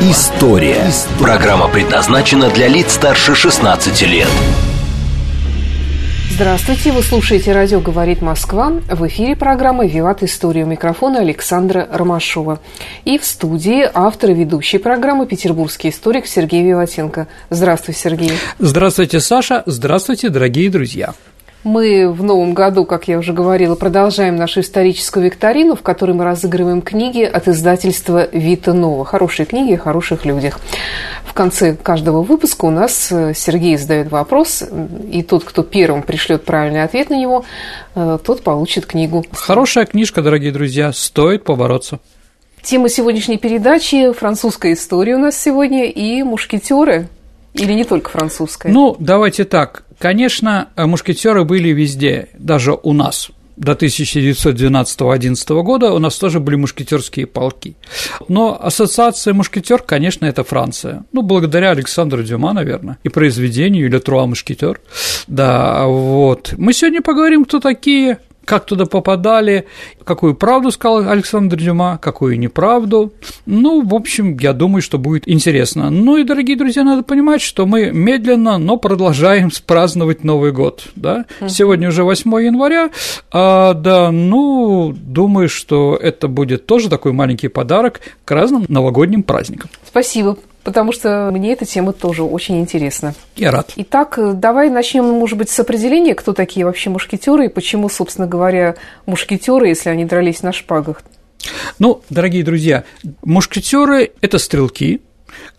История». Программа предназначена для лиц старше 16 лет. Здравствуйте, вы слушаете «Радио говорит Москва». В эфире программы «Виват История» у микрофона Александра Ромашова. И в студии автор и ведущий программы петербургский историк Сергей Виватенко. Здравствуй, Сергей. Здравствуйте, Саша. Здравствуйте, дорогие друзья. Мы в новом году, как я уже говорила, продолжаем нашу историческую викторину, в которой мы разыгрываем книги от издательства «Вита Нова». Хорошие книги о хороших людях. В конце каждого выпуска у нас э, Сергей задает вопрос, и тот, кто первым пришлет правильный ответ на него, э, тот получит книгу. Хорошая книжка, дорогие друзья, стоит побороться. Тема сегодняшней передачи – французская история у нас сегодня и мушкетеры. Или не только французская? Ну, давайте так. Конечно, мушкетеры были везде, даже у нас. До 1912-11 года у нас тоже были мушкетерские полки. Но ассоциация мушкетер, конечно, это Франция. Ну, благодаря Александру Дюма, наверное, и произведению, или Труа мушкетер. Да, вот. Мы сегодня поговорим, кто такие как туда попадали, какую правду сказал Александр Дюма, какую неправду. Ну, в общем, я думаю, что будет интересно. Ну и, дорогие друзья, надо понимать, что мы медленно, но продолжаем праздновать Новый год. Да? Сегодня уже 8 января, а, да, ну, думаю, что это будет тоже такой маленький подарок к разным новогодним праздникам. Спасибо потому что мне эта тема тоже очень интересна. Я рад. Итак, давай начнем, может быть, с определения, кто такие вообще мушкетеры и почему, собственно говоря, мушкетеры, если они дрались на шпагах. Ну, дорогие друзья, мушкетеры – это стрелки,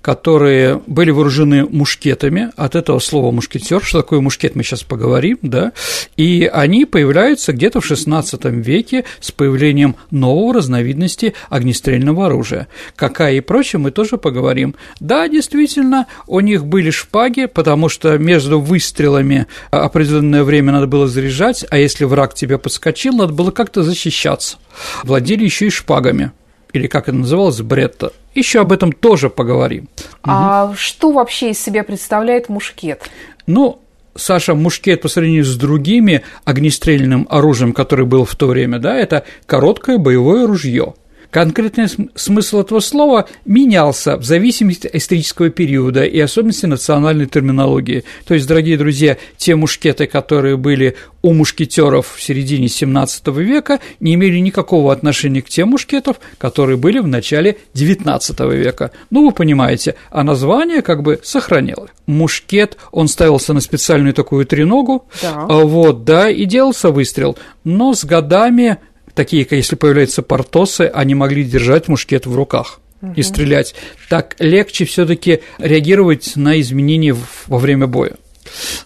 которые были вооружены мушкетами, от этого слова мушкетер, что такое мушкет, мы сейчас поговорим, да, и они появляются где-то в XVI веке с появлением нового разновидности огнестрельного оружия. Какая и прочее, мы тоже поговорим. Да, действительно, у них были шпаги, потому что между выстрелами определенное время надо было заряжать, а если враг тебя подскочил, надо было как-то защищаться. Владели еще и шпагами или как это называлось, бретта. Еще об этом тоже поговорим. А угу. что вообще из себя представляет мушкет? Ну, Саша, мушкет по сравнению с другими огнестрельным оружием, которое было в то время, да, это короткое боевое ружье – Конкретный смысл этого слова менялся в зависимости от исторического периода и особенности национальной терминологии. То есть, дорогие друзья, те мушкеты, которые были у мушкетеров в середине XVII века, не имели никакого отношения к тем мушкетам, которые были в начале XIX века. Ну, вы понимаете, а название как бы сохранилось. Мушкет, он ставился на специальную такую треногу, да. вот, да, и делался выстрел. Но с годами такие, как если появляются портосы, они могли держать мушкет в руках и стрелять. Так легче все-таки реагировать на изменения во время боя.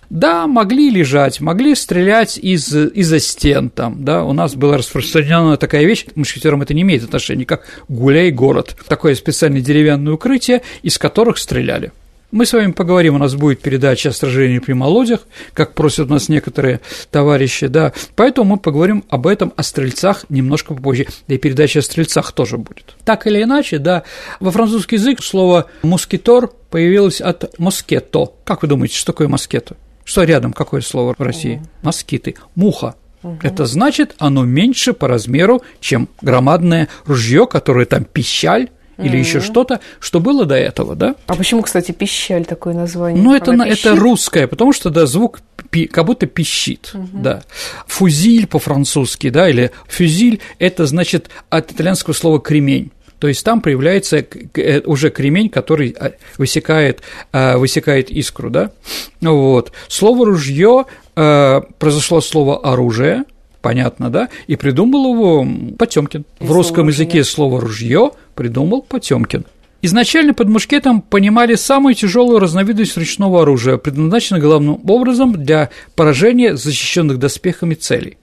Да, могли лежать, могли стрелять из, из-за стен там, да, у нас была распространена такая вещь, к мушкетерам это не имеет отношения, как гуляй город, такое специальное деревянное укрытие, из которых стреляли. Мы с вами поговорим, у нас будет передача о сражении при молодях, как просят у нас некоторые товарищи, да, поэтому мы поговорим об этом, о стрельцах немножко попозже, да и передача о стрельцах тоже будет. Так или иначе, да, во французский язык слово «мускетор» появилось от «москето». Как вы думаете, что такое «москето»? Что рядом, какое слово в России? Москиты. Муха. Угу. Это значит, оно меньше по размеру, чем громадное ружье, которое там пищаль, или mm-hmm. еще что-то, что было до этого, да? А почему, кстати, пищаль такое название? Ну, это, на, это русское, потому что, да, звук пи, как будто пищит, mm-hmm. да. Фузиль по-французски, да, или фюзиль – это, значит, от итальянского слова «кремень». То есть там появляется э, уже кремень, который а, высекает, а, высекает искру, да? Вот. Слово ружье э, произошло слово оружие, понятно, да, и придумал его Потемкин. В русском языке слово ружье придумал Потемкин. Изначально под мушкетом понимали самую тяжелую разновидность ручного оружия, предназначенное главным образом для поражения защищенных доспехами целей.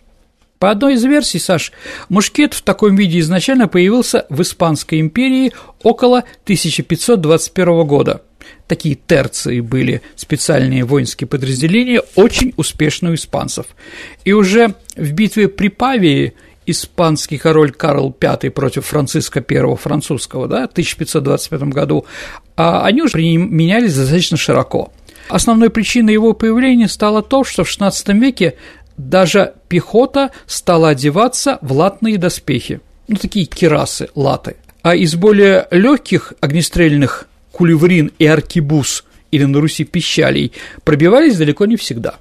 По одной из версий, Саш, мушкет в таком виде изначально появился в Испанской империи около 1521 года. Такие терции были, специальные воинские подразделения, очень успешные у испанцев. И уже в битве при Павии испанский король Карл V против Франциска I французского, да, в 1525 году, а они уже применялись достаточно широко. Основной причиной его появления стало то, что в XVI веке даже пехота стала одеваться в латные доспехи, ну, такие кирасы, латы. А из более легких огнестрельных кулеврин и аркибуз, или на Руси пищалей, пробивались далеко не всегда.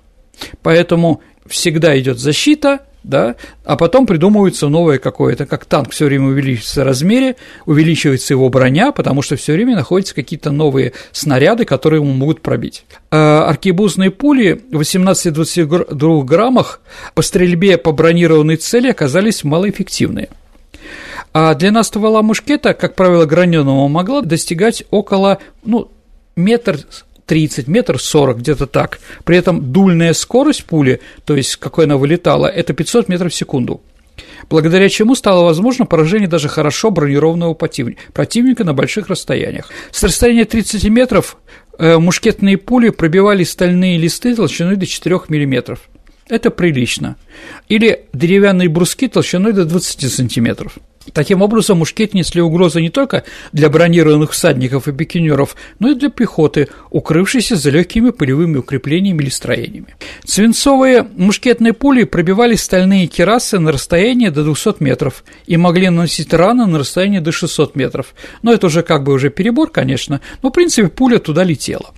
Поэтому всегда идет защита, да, а потом придумывается новое какое-то, как танк все время увеличивается в размере, увеличивается его броня, потому что все время находятся какие-то новые снаряды, которые ему могут пробить. А аркебузные пули в 18-22 граммах по стрельбе по бронированной цели оказались малоэффективные. А длина ствола мушкета, как правило, граненого могла достигать около, ну, метр 30, метр 40, где-то так. При этом дульная скорость пули, то есть какой она вылетала, это 500 метров в секунду благодаря чему стало возможно поражение даже хорошо бронированного противника на больших расстояниях. С расстояния 30 метров э, мушкетные пули пробивали стальные листы толщиной до 4 миллиметров. Это прилично. Или деревянные бруски толщиной до 20 сантиметров. Таким образом, мушкеты несли угрозы не только для бронированных всадников и пикинеров, но и для пехоты, укрывшейся за легкими полевыми укреплениями или строениями. Свинцовые мушкетные пули пробивали стальные керасы на расстояние до 200 метров и могли наносить раны на расстояние до 600 метров. Но это уже как бы уже перебор, конечно, но в принципе пуля туда летела.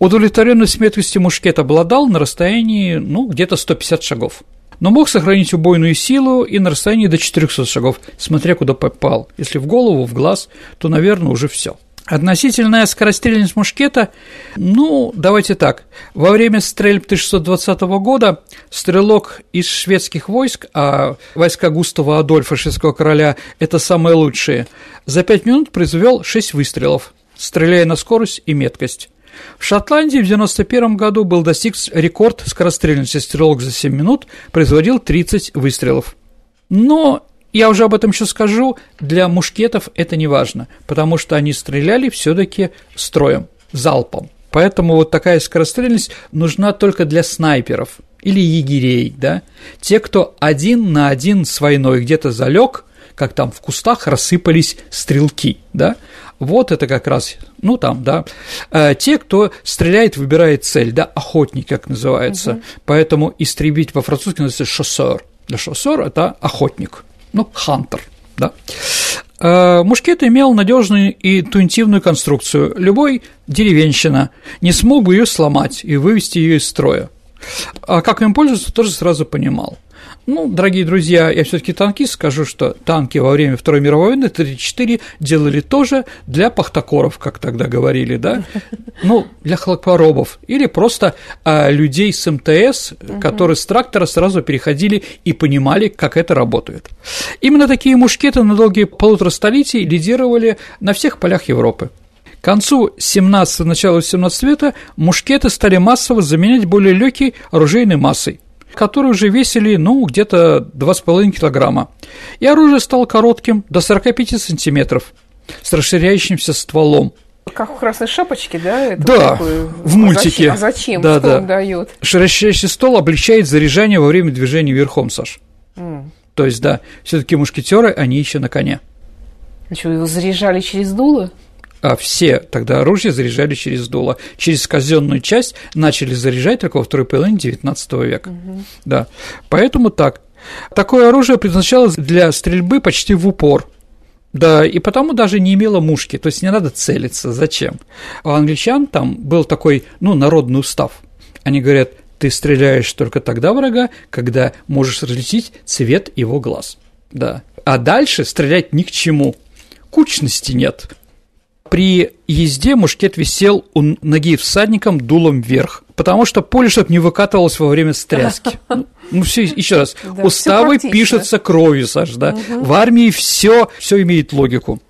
Удовлетворенность меткости мушкет обладал на расстоянии, ну, где-то 150 шагов но мог сохранить убойную силу и на расстоянии до 400 шагов, смотря куда попал. Если в голову, в глаз, то, наверное, уже все. Относительная скорострельность мушкета, ну, давайте так, во время стрельб 1620 года стрелок из шведских войск, а войска Густава Адольфа, шведского короля, это самые лучшие, за 5 минут произвел 6 выстрелов, стреляя на скорость и меткость. В Шотландии в 1991 году был достиг рекорд скорострельности стрелок за 7 минут, производил 30 выстрелов. Но я уже об этом еще скажу, для мушкетов это не важно, потому что они стреляли все-таки строем, залпом. Поэтому вот такая скорострельность нужна только для снайперов или егерей, да, те, кто один на один с войной где-то залег, как там в кустах рассыпались стрелки, да, вот это как раз, ну там, да, э, те, кто стреляет, выбирает цель, да, охотник, как называется, угу. поэтому истребить по-французски называется шоссер, да, шоссер – это охотник, ну, хантер, да. Э, мушкет имел надежную и интуитивную конструкцию. Любой деревенщина не смог бы ее сломать и вывести ее из строя. А как им пользоваться, тоже сразу понимал. Ну, дорогие друзья, я все таки танкист, скажу, что танки во время Второй мировой войны 34 делали тоже для пахтакоров, как тогда говорили, да, ну, для хлопоробов, или просто а, людей с МТС, которые с трактора сразу переходили и понимали, как это работает. Именно такие мушкеты на долгие полутора столетий лидировали на всех полях Европы. К концу 17 начала 18 века мушкеты стали массово заменять более легкой оружейной массой которые уже весили, ну, где-то 2,5 килограмма. И оружие стало коротким, до 45 сантиметров, с расширяющимся стволом. Как у красной шапочки, да? Это да, такой... в мультике. А зачем? Да, Что да. он дает? Расширяющий ствол облегчает заряжание во время движения верхом, Саш. Mm. То есть, да, все-таки мушкетеры, они еще на коне. А что, его заряжали через дуло? А все тогда оружие заряжали через дуло. Через казенную часть начали заряжать только во второй половине XIX века. Угу. Да. Поэтому так. Такое оружие предназначалось для стрельбы почти в упор. Да, и потому даже не имело мушки, то есть не надо целиться. Зачем? У англичан там был такой, ну, народный устав. Они говорят, ты стреляешь только тогда врага, когда можешь различить цвет его глаз. Да. А дальше стрелять ни к чему. Кучности нет при езде мушкет висел у ноги всадником дулом вверх, потому что поле, чтобы не выкатывалось во время стряски. Ну, ну все, еще раз, уставы пишутся кровью, Саш, да. В армии все, все имеет логику.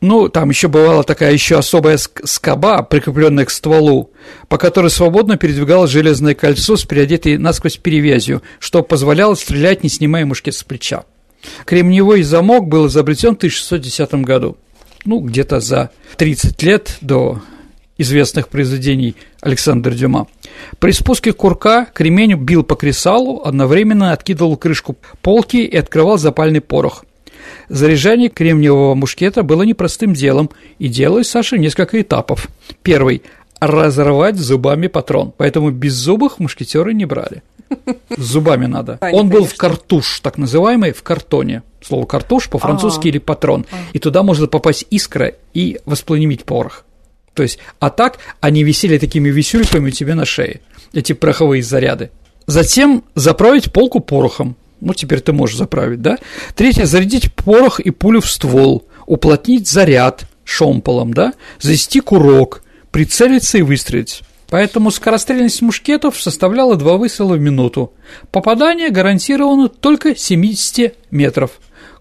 Ну, там еще бывала такая еще особая скоба, прикрепленная к стволу, по которой свободно передвигалось железное кольцо с переодетой насквозь перевязью, что позволяло стрелять, не снимая мушкет с плеча. Кремниевой замок был изобретен в 1610 году ну, где-то за 30 лет до известных произведений Александра Дюма. При спуске курка кремень бил по кресалу, одновременно откидывал крышку полки и открывал запальный порох. Заряжание кремниевого мушкета было непростым делом, и делалось Саша несколько этапов. Первый – разорвать зубами патрон, поэтому без зубов мушкетеры не брали. Зубами надо. Он был в картуш, так называемый, в картоне. Слово картуш по-французски а. или патрон. А. И туда может попасть искра и воспламенить порох. То есть, а так они висели такими висюльками у тебя на шее, эти пороховые заряды. Затем заправить полку порохом. Ну, теперь ты можешь заправить, да? Третье, зарядить порох и пулю в ствол, уплотнить заряд шомполом, да? Завести курок, прицелиться и выстрелить. Поэтому скорострельность мушкетов составляла два выстрела в минуту. Попадание гарантировано только 70 метров.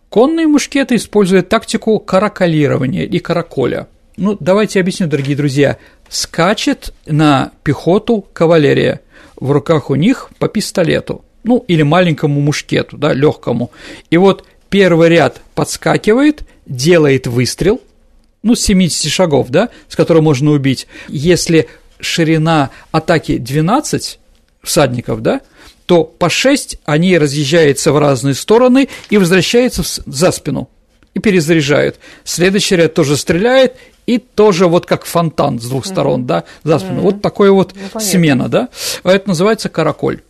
Конные мушкеты используют тактику каракалирования и караколя. Ну, давайте объясню, дорогие друзья. Скачет на пехоту кавалерия. В руках у них по пистолету. Ну, или маленькому мушкету, да, легкому. И вот первый ряд подскакивает, делает выстрел, ну, с 70 шагов, да, с которого можно убить. Если ширина атаки 12 всадников, да, то по 6 они разъезжаются в разные стороны и возвращаются за спину и перезаряжают. Следующий ряд тоже стреляет и тоже вот как фонтан с двух сторон, mm-hmm. да, за спину. Mm-hmm. Вот такое вот ну, смена, да. Это называется караколь.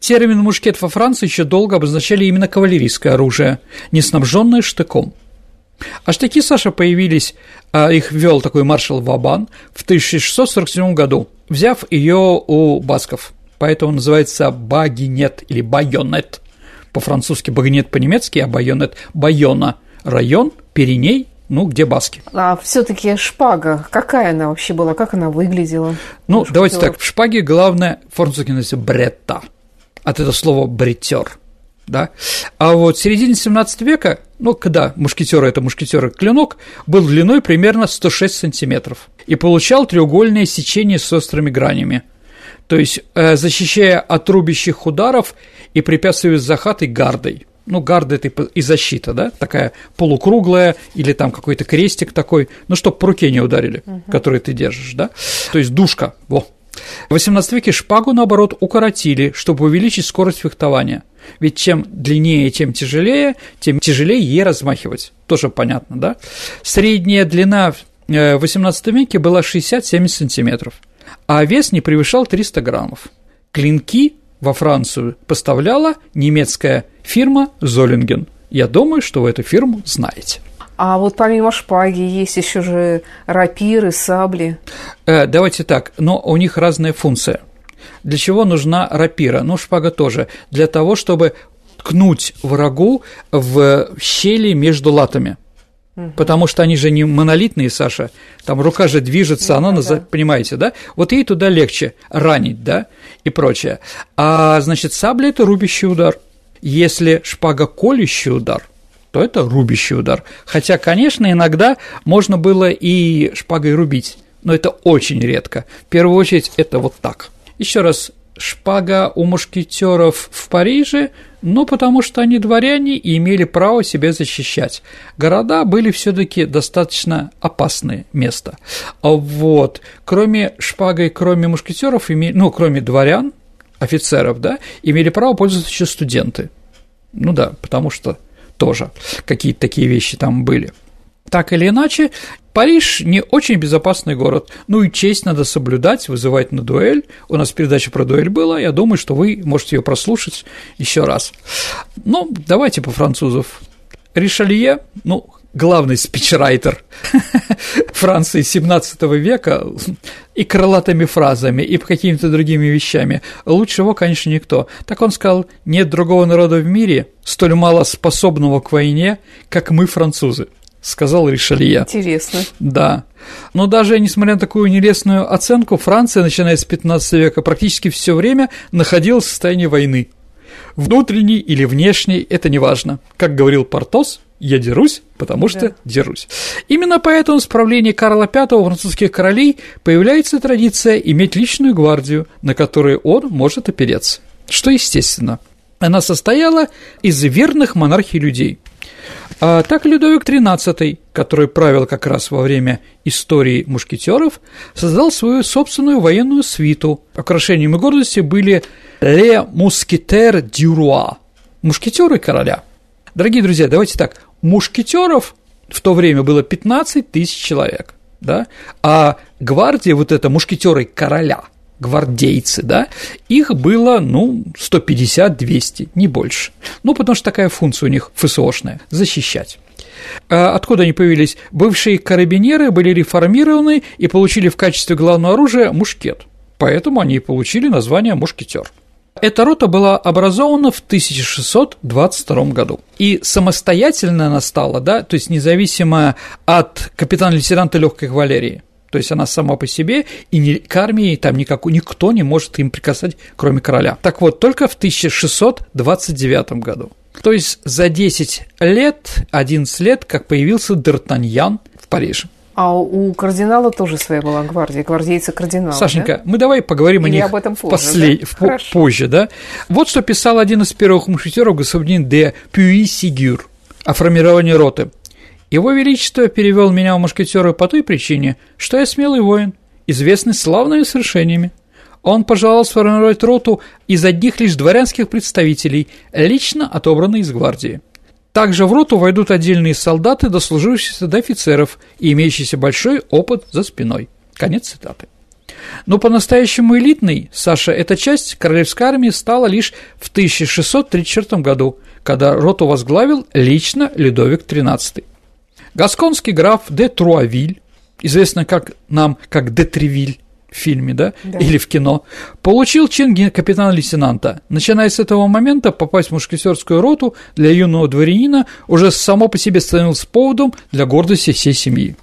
Термин мушкет во Франции еще долго обозначали именно кавалерийское оружие, не снабженное штыком. А штыки, Саша, появились, а их вел такой маршал Вабан в 1647 году, взяв ее у басков. Поэтому называется багинет или байонет. По-французски багинет по-немецки, а байонет – байона. Район, Пиреней, ну, где баски. А все-таки шпага, какая она вообще была, как она выглядела? Ну, давайте так, в шпаге главное, французский называется бретта, от этого слова бретер, да. А вот в середине 17 века, ну, когда мушкетеры это мушкетеры, клинок был длиной примерно 106 сантиметров и получал треугольное сечение с острыми гранями. То есть, э, защищая от рубящих ударов и препятствуя захатой гардой ну, гарда это и защита, да, такая полукруглая, или там какой-то крестик такой, ну, чтобы по руке не ударили, угу. который ты держишь, да, то есть душка, во. В XVIII веке шпагу, наоборот, укоротили, чтобы увеличить скорость фехтования. Ведь чем длиннее, тем тяжелее, тем тяжелее ей размахивать. Тоже понятно, да? Средняя длина в XVIII э, веке была 60-70 сантиметров, а вес не превышал 300 граммов. Клинки во Францию поставляла немецкая фирма Золинген. Я думаю, что вы эту фирму знаете. А вот помимо шпаги есть еще же рапиры, сабли. Э, давайте так, но у них разная функция. Для чего нужна рапира? Ну, шпага тоже. Для того, чтобы ткнуть врагу в щели между латами. Потому что они же не монолитные, Саша. Там рука же движется, ну, она, да, понимаете, да? Вот ей туда легче ранить, да, и прочее. А, значит, сабля – это рубящий удар. Если шпага – колющий удар, то это рубящий удар. Хотя, конечно, иногда можно было и шпагой рубить, но это очень редко. В первую очередь, это вот так. Еще раз, шпага у мушкетеров в Париже, ну, потому что они дворяне и имели право себя защищать. Города были все таки достаточно опасное место. А вот, кроме шпагой, кроме мушкетеров, ну, кроме дворян, офицеров, да, имели право пользоваться еще студенты. Ну да, потому что тоже какие-то такие вещи там были. Так или иначе, Париж не очень безопасный город. Ну и честь надо соблюдать, вызывать на дуэль. У нас передача про дуэль была, я думаю, что вы можете ее прослушать еще раз. Ну, давайте по французов. Ришелье, ну, главный спичрайтер Франции 17 века и крылатыми фразами, и какими-то другими вещами. Лучше его, конечно, никто. Так он сказал, нет другого народа в мире, столь мало способного к войне, как мы, французы сказал Ришелье. Интересно. Да. Но даже несмотря на такую нелестную оценку, Франция, начиная с 15 века, практически все время находилась в состоянии войны. Внутренней или внешней, это не важно. Как говорил Портос, я дерусь, потому что да. дерусь. Именно поэтому с правления Карла V французских королей появляется традиция иметь личную гвардию, на которую он может опереться. Что естественно. Она состояла из верных монархий людей – А так Людовик XIII, который правил как раз во время истории мушкетеров, создал свою собственную военную свиту. Украшением и гордостью были «Ле мускетер дюруа» – мушкетеры короля. Дорогие друзья, давайте так, мушкетеров в то время было 15 тысяч человек, да, а гвардия, вот это мушкетеры короля – гвардейцы, да, их было, ну, 150-200, не больше. Ну, потому что такая функция у них ФСОшная – защищать. А откуда они появились? Бывшие карабинеры были реформированы и получили в качестве главного оружия мушкет. Поэтому они и получили название «мушкетер». Эта рота была образована в 1622 году. И самостоятельно она стала, да, то есть независимо от капитана-лейтенанта легкой кавалерии. То есть она сама по себе, и не, к армии там никак, никто не может им прикасать, кроме короля. Так вот, только в 1629 году. То есть за 10 лет, 11 лет, как появился Д'Артаньян в Париже. А у кардинала тоже своя была гвардия, гвардейцы кардинала. Сашенька, да? мы давай поговорим Или о них об этом позже, послед... да? позже, да? Вот что писал один из первых мушкетеров, господин де Пюи-Сигюр, о формировании роты. Его Величество перевел меня в мушкетеры по той причине, что я смелый воин, известный славными свершениями. Он пожелал сформировать роту из одних лишь дворянских представителей, лично отобранной из гвардии. Также в роту войдут отдельные солдаты, дослужившиеся до офицеров и имеющиеся большой опыт за спиной. Конец цитаты. Но по-настоящему элитной, Саша, эта часть королевской армии стала лишь в 1634 году, когда роту возглавил лично Людовик XIII. Гасконский граф де Труавиль, известно как нам как де Тревиль в фильме, да? да, или в кино, получил чин капитана-лейтенанта. Начиная с этого момента попасть в мушкетерскую роту для юного дворянина уже само по себе становилось поводом для гордости всей семьи.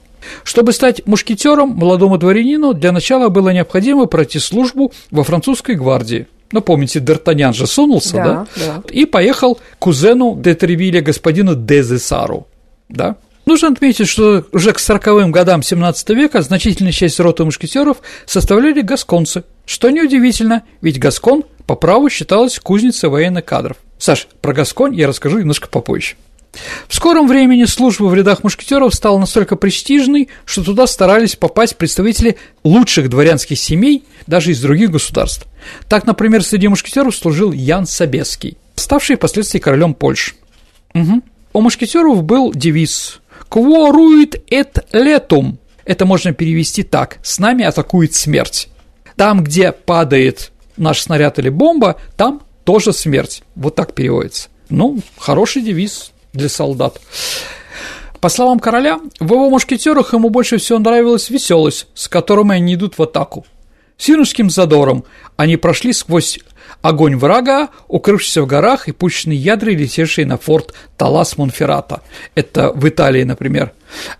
Чтобы стать мушкетером молодому дворянину, для начала было необходимо пройти службу во французской гвардии. Ну, помните, Д'Артаньян же сунулся, да, да? да? И поехал к кузену де Тревиля, господину Дезесару, да? Нужно отметить, что уже к 40-м годам 17 века значительная часть роты мушкетеров составляли гасконцы, что неудивительно, ведь Гаскон по праву считалась кузницей военных кадров. Саш, про Гасконь я расскажу немножко попозже. В скором времени служба в рядах мушкетеров стала настолько престижной, что туда старались попасть представители лучших дворянских семей, даже из других государств. Так, например, среди мушкетеров служил Ян Собеский, ставший впоследствии королем Польши. Угу. У мушкетеров был девиз Quoruit et letum. Это можно перевести так. С нами атакует смерть. Там, где падает наш снаряд или бомба, там тоже смерть. Вот так переводится. Ну, хороший девиз для солдат. По словам короля, в его мушкетерах ему больше всего нравилась веселость, с которой они идут в атаку. С юношеским задором они прошли сквозь огонь врага, укрывшийся в горах и пущенные ядра, летевшие на форт Талас Монферрата. Это в Италии, например.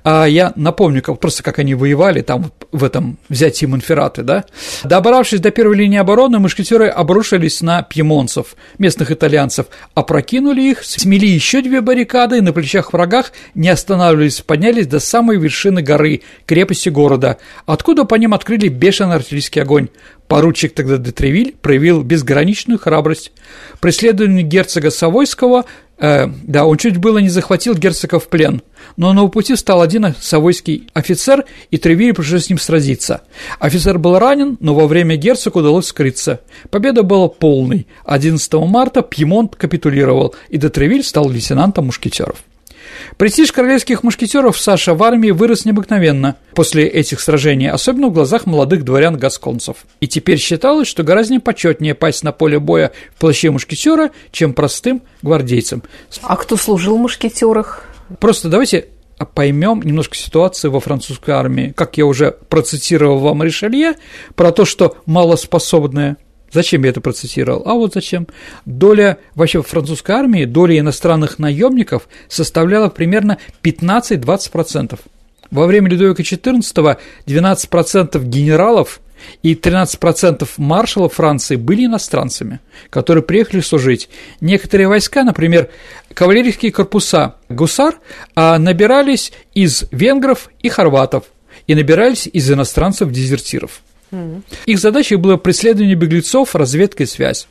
А я напомню, как, просто как они воевали там в этом взятии Монферраты, да. Добравшись до первой линии обороны, мушкетеры обрушились на пьемонцев, местных итальянцев, опрокинули их, смели еще две баррикады и на плечах врагах, не останавливались, поднялись до самой вершины горы, крепости города, откуда по ним открыли бешеный артиллерийский огонь. Поручик тогда Детревиль проявил безграничную храбрость. Преследование герцога Савойского, э, да, он чуть было не захватил герцога в плен, но на пути стал один савойский офицер, и Тревиль пришлось с ним сразиться. Офицер был ранен, но во время герцогу удалось скрыться. Победа была полной. 11 марта Пьемонт капитулировал, и Детревиль стал лейтенантом мушкетеров. Престиж королевских мушкетеров Саша в армии вырос необыкновенно после этих сражений, особенно в глазах молодых дворян-гасконцев. И теперь считалось, что гораздо почетнее пасть на поле боя в плаще мушкетера, чем простым гвардейцам. А кто служил в мушкетерах? Просто давайте поймем немножко ситуацию во французской армии. Как я уже процитировал вам Ришелье, про то, что малоспособная Зачем я это процитировал? А вот зачем. Доля вообще французской армии, доля иностранных наемников составляла примерно 15-20%. Во время Людовика XIV 12% генералов и 13% маршалов Франции были иностранцами, которые приехали служить. Некоторые войска, например, кавалерийские корпуса гусар, а, набирались из венгров и хорватов и набирались из иностранцев-дезертиров. Их задачей было преследование беглецов, разведка и связь.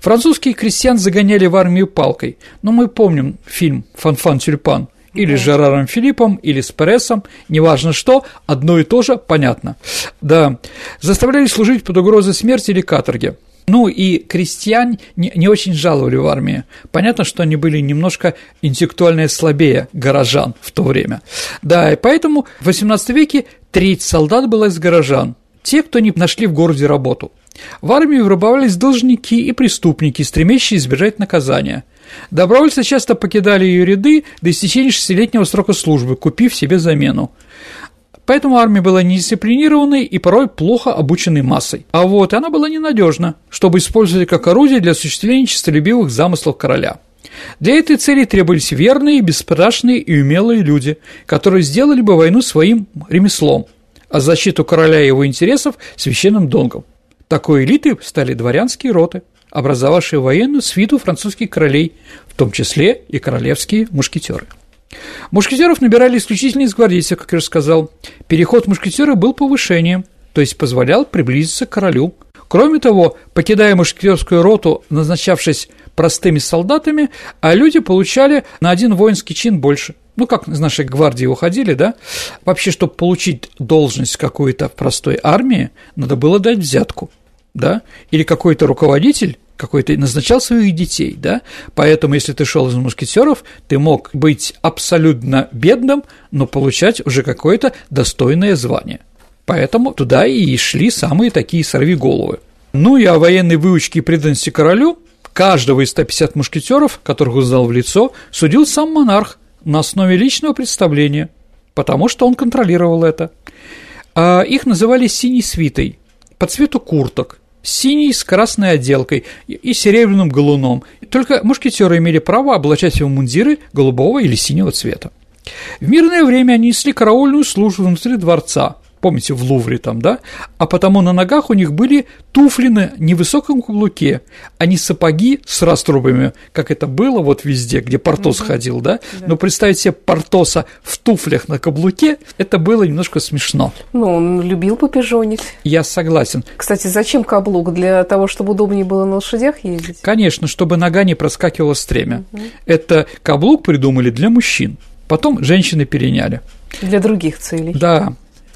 Французские крестьян загоняли в армию палкой, но мы помним фильм «Фанфан -фан Тюльпан», или с Жераром Филиппом, или с Пересом, неважно что, одно и то же, понятно. Да, заставляли служить под угрозой смерти или каторги. Ну и крестьян не, не очень жаловали в армии. Понятно, что они были немножко интеллектуально слабее горожан в то время. Да, и поэтому в XVIII веке треть солдат была из горожан, те, кто не нашли в городе работу. В армию врабовались должники и преступники, стремящие избежать наказания. Добровольцы часто покидали ее ряды до истечения шестилетнего срока службы, купив себе замену. Поэтому армия была недисциплинированной и порой плохо обученной массой. А вот она была ненадежна, чтобы использовать как орудие для осуществления честолюбивых замыслов короля. Для этой цели требовались верные, бесстрашные и умелые люди, которые сделали бы войну своим ремеслом, а защиту короля и его интересов – священным долгом. Такой элитой стали дворянские роты, образовавшие военную свиту французских королей, в том числе и королевские мушкетеры. Мушкетеров набирали исключительно из гвардейцев, как я уже сказал. Переход мушкетера был повышением, то есть позволял приблизиться к королю. Кроме того, покидая мушкетерскую роту, назначавшись простыми солдатами, а люди получали на один воинский чин больше. Ну, как из нашей гвардии уходили, да? Вообще, чтобы получить должность какой-то простой армии, надо было дать взятку, да? Или какой-то руководитель какой-то назначал своих детей, да, поэтому если ты шел из мушкетеров, ты мог быть абсолютно бедным, но получать уже какое-то достойное звание. Поэтому туда и шли самые такие сорвиголовы. Ну и о военной выучке и преданности королю каждого из 150 мушкетеров, которых узнал в лицо, судил сам монарх на основе личного представления, потому что он контролировал это. А их называли синей свитой по цвету курток – синий с красной отделкой и серебряным галуном. Только мушкетеры имели право облачать его мундиры голубого или синего цвета. В мирное время они несли караульную службу внутри дворца, помните, в Лувре там, да, а потому на ногах у них были туфли на невысоком каблуке, а не сапоги с раструбами, как это было вот везде, где Портос угу. ходил, да? да, но представить себе Портоса в туфлях на каблуке, это было немножко смешно. Ну, он любил попижонить. Я согласен. Кстати, зачем каблук? Для того, чтобы удобнее было на лошадях ездить? Конечно, чтобы нога не проскакивала стремя. Угу. Это каблук придумали для мужчин, потом женщины переняли. Для других целей. Да,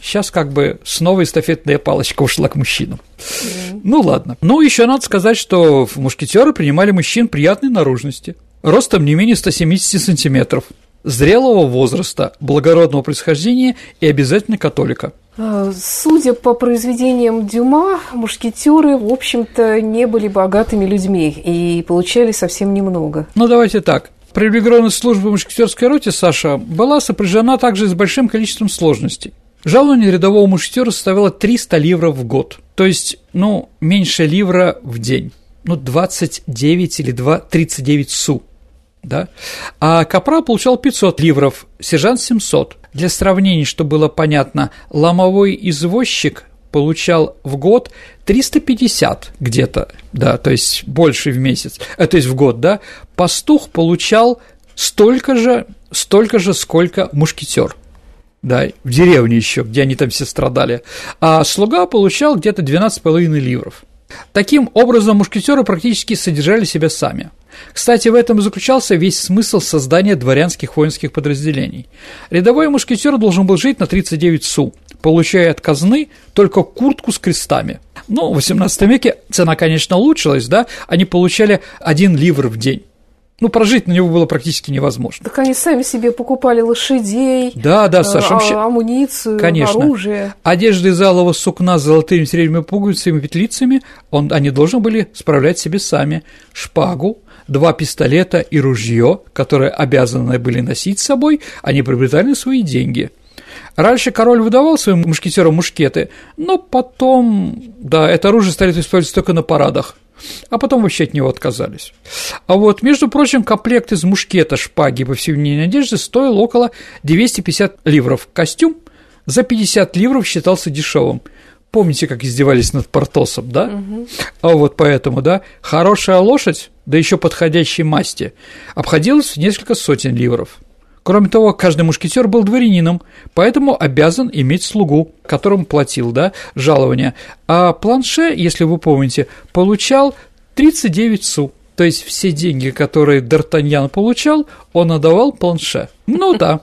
Сейчас как бы снова эстафетная палочка ушла к мужчинам. Mm. Ну ладно. Ну, еще надо сказать, что в мушкетеры принимали мужчин приятной наружности, ростом не менее 170 сантиметров, зрелого возраста, благородного происхождения и обязательно католика. А, судя по произведениям Дюма, мушкетеры, в общем-то, не были богатыми людьми и получали совсем немного. Ну, давайте так. Привилегированность службы в мушкетерской роте, Саша, была сопряжена также с большим количеством сложностей. Жалование рядового мушкетера составило 300 ливров в год, то есть, ну, меньше ливра в день, ну, 29 или 2, 39 су, да, а капрал получал 500 ливров, сержант 700. Для сравнения, чтобы было понятно, ломовой извозчик получал в год 350 где-то, да, то есть больше в месяц, э, то есть в год, да, пастух получал столько же, столько же, сколько мушкетер – да, в деревне еще, где они там все страдали, а слуга получал где-то 12,5 ливров. Таким образом, мушкетеры практически содержали себя сами. Кстати, в этом и заключался весь смысл создания дворянских воинских подразделений. Рядовой мушкетер должен был жить на 39 су, получая от казны только куртку с крестами. Ну, в 18 веке цена, конечно, улучшилась, да, они получали 1 ливр в день ну, прожить на него было практически невозможно. Так они сами себе покупали лошадей, да, да, Саша, вообще, амуницию, конечно. оружие. Одежды из алого сукна с золотыми серебряными пуговицами и петлицами он, они должны были справлять себе сами. Шпагу, два пистолета и ружье, которые обязаны были носить с собой, они приобретали свои деньги. Раньше король выдавал своим мушкетерам мушкеты, но потом, да, это оружие стали использовать только на парадах – а потом вообще от него отказались. А вот, между прочим, комплект из мушкета, шпаги и повседневной одежды стоил около 250 ливров. Костюм за 50 ливров считался дешевым. Помните, как издевались над Портосом, да? Угу. А вот поэтому, да, хорошая лошадь, да еще подходящей масти, обходилась в несколько сотен ливров. Кроме того, каждый мушкетер был дворянином, поэтому обязан иметь слугу, которому платил, да, жалование. А планше, если вы помните, получал 39 су. То есть все деньги, которые Д'Артаньян получал, он отдавал планше. Ну да.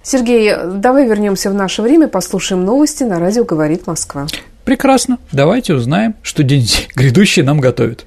Сергей, давай вернемся в наше время, послушаем новости на радио «Говорит Москва». Прекрасно. Давайте узнаем, что день грядущий нам готовит.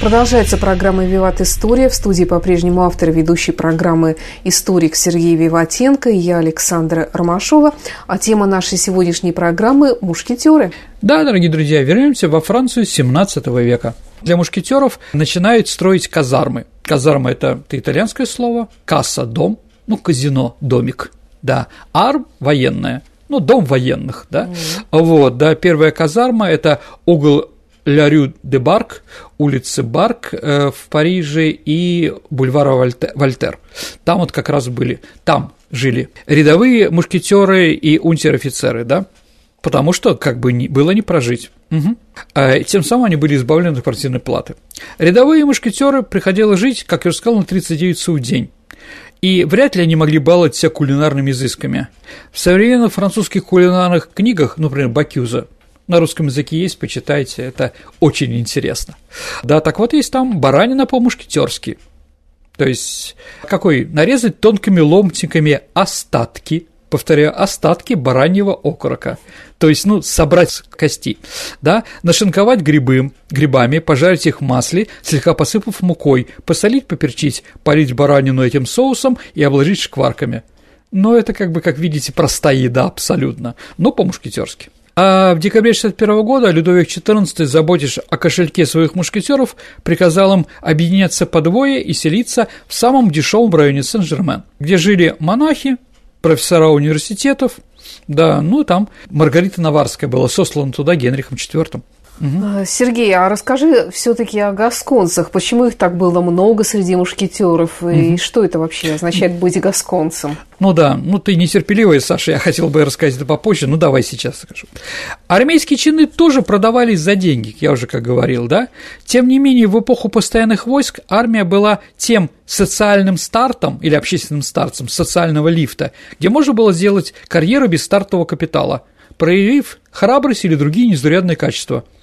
Продолжается программа «Виват История». В студии по-прежнему автор и ведущий программы историк Сергей Виватенко и я, Александра Ромашова. А тема нашей сегодняшней программы – мушкетеры. Да, дорогие друзья, вернемся во Францию 17 века. Для мушкетеров начинают строить казармы. Казарма – это итальянское слово, касса – дом, ну, казино – домик, да, арм – военная, ну, дом военных, да, mm. вот, да, первая казарма – это угол Ля Рю де Барк, улицы Барк э, в Париже и бульвара Вольтер. Там вот как раз были, там жили рядовые мушкетеры и унтер-офицеры, да, потому что как бы не, было не прожить. Угу. А, тем самым они были избавлены от квартирной платы. Рядовые мушкетеры приходилось жить, как я уже сказал, на 39 су в день. И вряд ли они могли баловать себя кулинарными изысками. В современных французских кулинарных книгах, например, Бакюза, на русском языке есть, почитайте, это очень интересно. Да, так вот есть там баранина по-мушкетерски. То есть, какой? Нарезать тонкими ломтиками остатки, повторяю, остатки бараньего окорока. То есть, ну, собрать кости, да, нашинковать грибы, грибами, пожарить их в масле, слегка посыпав мукой, посолить, поперчить, полить баранину этим соусом и обложить шкварками. Но это, как бы, как видите, простая еда абсолютно, но по-мушкетерски. А в декабре 1961 года Людовик XIV, заботясь о кошельке своих мушкетеров, приказал им объединяться по двое и селиться в самом дешевом районе Сен-Жермен, где жили монахи, профессора университетов, да, ну там Маргарита Наварская была сослана туда Генрихом IV. Угу. Сергей, а расскажи все-таки о гасконцах. Почему их так было много среди мушкетеров? Угу. И что это вообще означает быть гасконцем? Ну да, ну ты нетерпеливая, Саша, я хотел бы рассказать это попозже, ну давай сейчас скажу. Армейские чины тоже продавались за деньги, я уже как говорил, да? Тем не менее, в эпоху постоянных войск армия была тем социальным стартом или общественным стартом социального лифта, где можно было сделать карьеру без стартового капитала, проявив храбрость или другие незаурядные качества –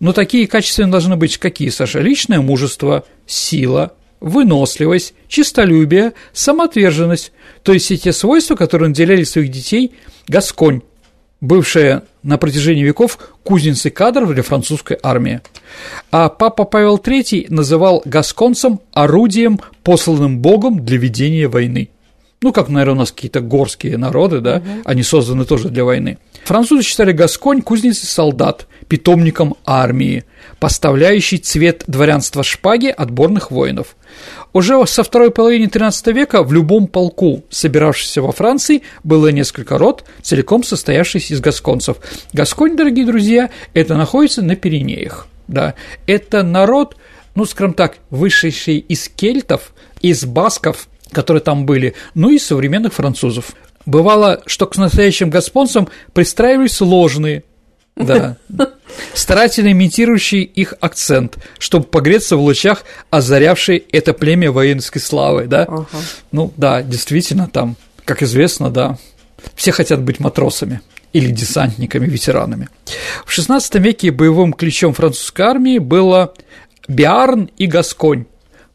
но такие качества должны быть какие, Саша? Личное мужество, сила, выносливость, честолюбие, самоотверженность, то есть все те свойства, которые наделяли своих детей Гасконь, бывшая на протяжении веков кузницей кадров для французской армии. А папа Павел III называл гасконцем орудием, посланным Богом для ведения войны. Ну, как, наверное, у нас какие-то горские народы, да, угу. они созданы тоже для войны. Французы считали Гасконь кузницей солдат, питомником армии, поставляющий цвет дворянства шпаги отборных воинов. Уже со второй половины XIII века в любом полку, собиравшемся во Франции, было несколько род, целиком состоявшихся из гасконцев. Гасконь, дорогие друзья, это находится на Пиренеях. Да. Это народ, ну, скажем так, вышедший из кельтов, из басков, которые там были, ну и современных французов. Бывало, что к настоящим гаспонцам пристраивались ложные, да, старательно имитирующие их акцент, чтобы погреться в лучах, озарявшей это племя воинской славы, да? Ага. Ну да, действительно, там, как известно, да, все хотят быть матросами или десантниками, ветеранами. В XVI веке боевым ключом французской армии было Биарн и Гасконь.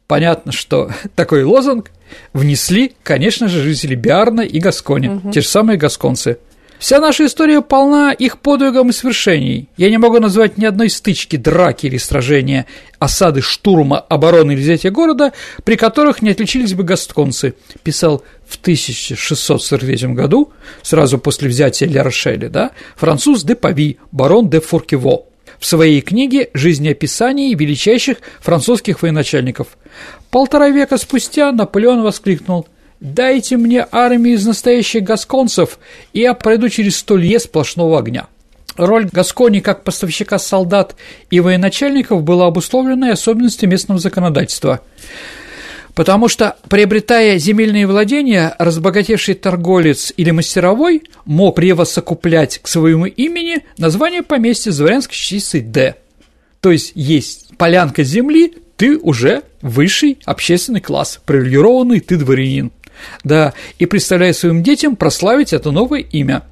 Понятно, что такой лозунг внесли, конечно же, жители Биарна и Гаскони, угу. те же самые гасконцы. Вся наша история полна их подвигом и свершений. Я не могу назвать ни одной стычки, драки или сражения, осады, штурма, обороны или взятия города, при которых не отличились бы гасконцы, писал в 1643 году, сразу после взятия Ля-Рошеля, да, француз де Пави, барон де Фуркево в своей книге «Жизнеописание величайших французских военачальников». Полтора века спустя Наполеон воскликнул «Дайте мне армию из настоящих гасконцев, и я пройду через сто лье сплошного огня». Роль Гаскони как поставщика солдат и военачальников была обусловлена особенностями местного законодательства – Потому что, приобретая земельные владения, разбогатевший торговец или мастеровой мог превосокуплять к своему имени название поместья с дворянской частицей «Д». То есть есть полянка земли, ты уже высший общественный класс, привилегированный ты дворянин. Да, и представляя своим детям прославить это новое имя,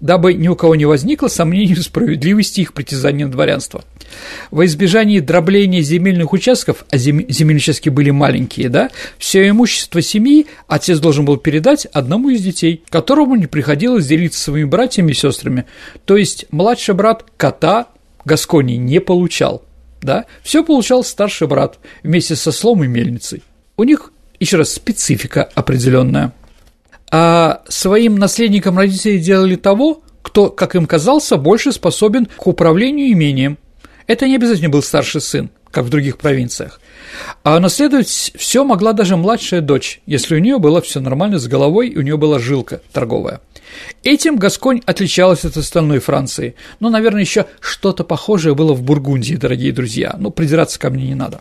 дабы ни у кого не возникло сомнений в справедливости их притязания на дворянство. Во избежание дробления земельных участков, а зем... земельные участки были маленькие, да, все имущество семьи отец должен был передать одному из детей, которому не приходилось делиться своими братьями и сестрами. То есть младший брат кота Гаскони не получал, да, все получал старший брат вместе со слом и мельницей. У них, еще раз, специфика определенная. А своим наследникам родители делали того, кто, как им казался, больше способен к управлению имением – это не обязательно был старший сын, как в других провинциях. А наследовать все могла даже младшая дочь, если у нее было все нормально с головой и у нее была жилка торговая. Этим Гасконь отличалась от остальной Франции. Но, наверное, еще что-то похожее было в Бургундии, дорогие друзья. Ну, придираться ко мне не надо.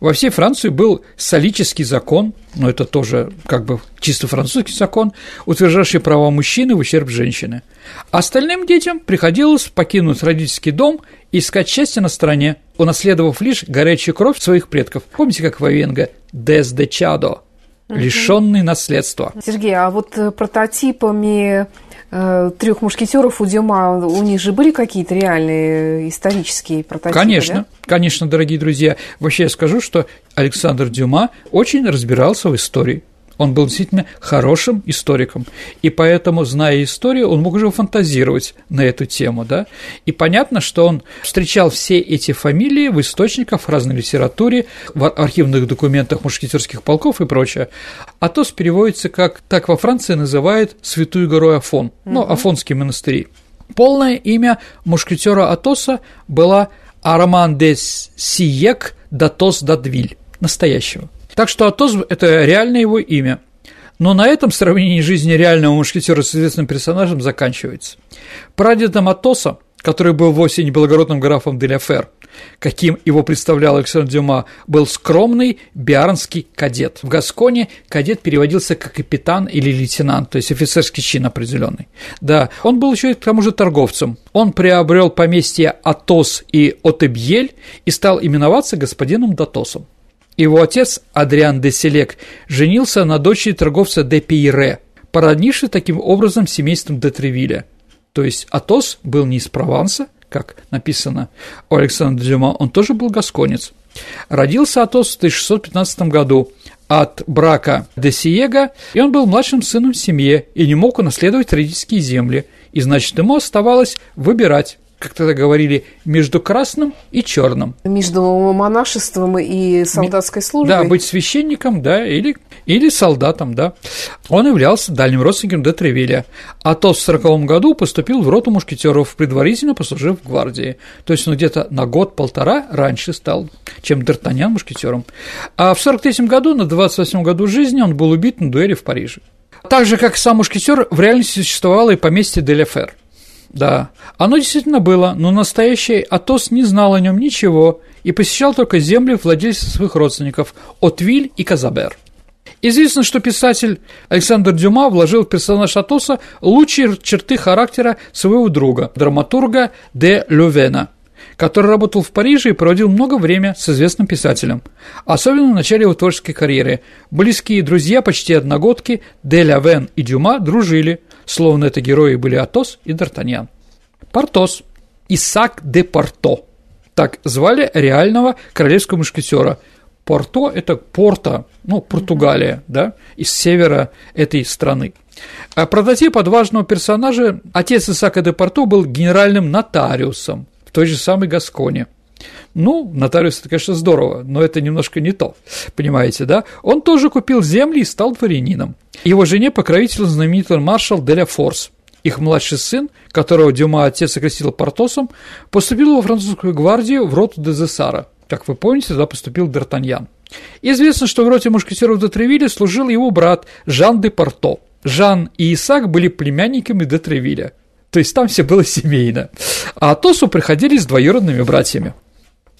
Во всей Франции был солический закон, но это тоже как бы чисто французский закон, утверждавший права мужчины в ущерб женщины. Остальным детям приходилось покинуть родительский дом и искать счастье на стороне, унаследовав лишь горячую кровь своих предков. Помните, как в Венга «Дес де чадо» лишенный наследства. Сергей, а вот э, прототипами э, трех мушкетеров у Дюма, у них же были какие-то реальные э, исторические прототипы? Конечно, да? конечно, дорогие друзья. Вообще я скажу, что Александр Дюма очень разбирался в истории. Он был действительно хорошим историком, и поэтому, зная историю, он мог уже фантазировать на эту тему, да, и понятно, что он встречал все эти фамилии в источниках, в разной литературе, в архивных документах мушкетерских полков и прочее. Атос переводится как, так во Франции называют Святую гору Афон, угу. ну, Афонские монастыри. Полное имя мушкетера Атоса было Араман де Сиек Датос Дадвиль, настоящего. Так что Атос – это реальное его имя. Но на этом сравнение жизни реального мушкетера с известным персонажем заканчивается. Прадедом Атоса, который был вовсе не благородным графом Деляфер, каким его представлял Александр Дюма, был скромный биарнский кадет. В Гасконе кадет переводился как капитан или лейтенант, то есть офицерский чин определенный. Да, он был еще и к тому же торговцем. Он приобрел поместье Атос и Отебьель и стал именоваться господином Датосом. Его отец, Адриан де Селек, женился на дочери торговца де Пейре, породнившись таким образом семейством де Тревиля. То есть Атос был не из Прованса, как написано у Александра Дюма, он тоже был гасконец. Родился Атос в 1615 году от брака де Сиега, и он был младшим сыном в семье и не мог унаследовать родительские земли, и значит ему оставалось выбирать как тогда говорили, между красным и черным. Между монашеством и солдатской службой. Да, быть священником, да, или, или солдатом, да. Он являлся дальним родственником де Тревиля, а то в 40 году поступил в роту мушкетеров, предварительно послужив в гвардии. То есть он где-то на год-полтора раньше стал, чем Д'Артаньян мушкетером. А в 43 году, на 28 году жизни, он был убит на дуэли в Париже. Так же, как сам мушкетер, в реальности существовало и поместье Деляфер – да, оно действительно было, но настоящий Атос не знал о нем ничего и посещал только земли владельцев своих родственников – Отвиль и Казабер. Известно, что писатель Александр Дюма вложил в персонаж Атоса лучшие черты характера своего друга, драматурга Де Лювена, который работал в Париже и проводил много времени с известным писателем, особенно в начале его творческой карьеры. Близкие друзья, почти одногодки, Де Лявен и Дюма дружили – словно это герои были Атос и Д'Артаньян. Портос. Исаак де Порто. Так звали реального королевского мушкетера. Порто – это Порто, ну, Португалия, да, из севера этой страны. А прототип отважного персонажа, отец Исаака де Порто был генеральным нотариусом в той же самой Гасконе – ну, нотариус это, конечно, здорово, но это немножко не то, понимаете, да? Он тоже купил земли и стал дворянином. Его жене покровитель знаменитый маршал Деля Форс. Их младший сын, которого Дюма отец окрестил Портосом, поступил во французскую гвардию в роту Дезессара. Как вы помните, туда поступил Д'Артаньян. Известно, что в роте мушкетеров де Тревиля служил его брат Жан де Порто. Жан и Исаак были племянниками де Тревиля. То есть там все было семейно. А Атосу с двоюродными братьями.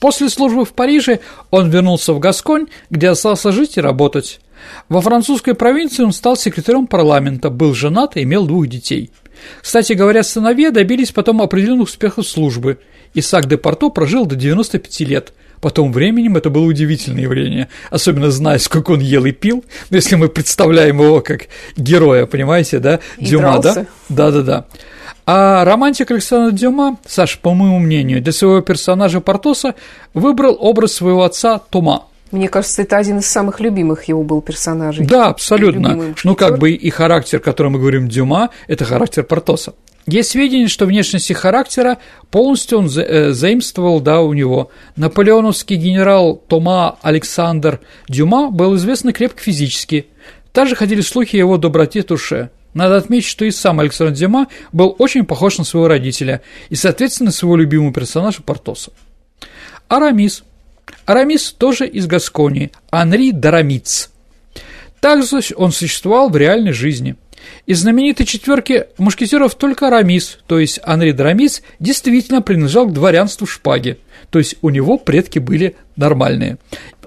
После службы в Париже он вернулся в Гасконь, где остался жить и работать. Во французской провинции он стал секретарем парламента, был женат и имел двух детей. Кстати говоря, сыновья добились потом определенных успехов службы. Исаак де Порто прожил до 95 лет. Потом временем это было удивительное явление, особенно зная, сколько он ел и пил. Но если мы представляем его как героя, понимаете, да, И Дюма, дрался. да? Да-да-да. А романтик Александр Дюма, Саш, по моему мнению, для своего персонажа Портоса выбрал образ своего отца Тома. Мне кажется, это один из самых любимых его был персонажей. Да, абсолютно. Ну, как бы и характер, который мы говорим Дюма, это характер Портоса. Есть сведения, что внешности характера полностью он э, заимствовал, да, у него. Наполеоновский генерал Тома Александр Дюма был известный крепко физически. Также ходили слухи о его доброте душе. Надо отметить, что и сам Александр Дюма был очень похож на своего родителя и, соответственно, своего любимого персонажа Портоса. Арамис. Арамис тоже из Гасконии, Анри Дарамиц. Также он существовал в реальной жизни. Из знаменитой четверки мушкетеров только Арамис, то есть Анри Дарамис, действительно принадлежал к дворянству шпаги, то есть у него предки были нормальные.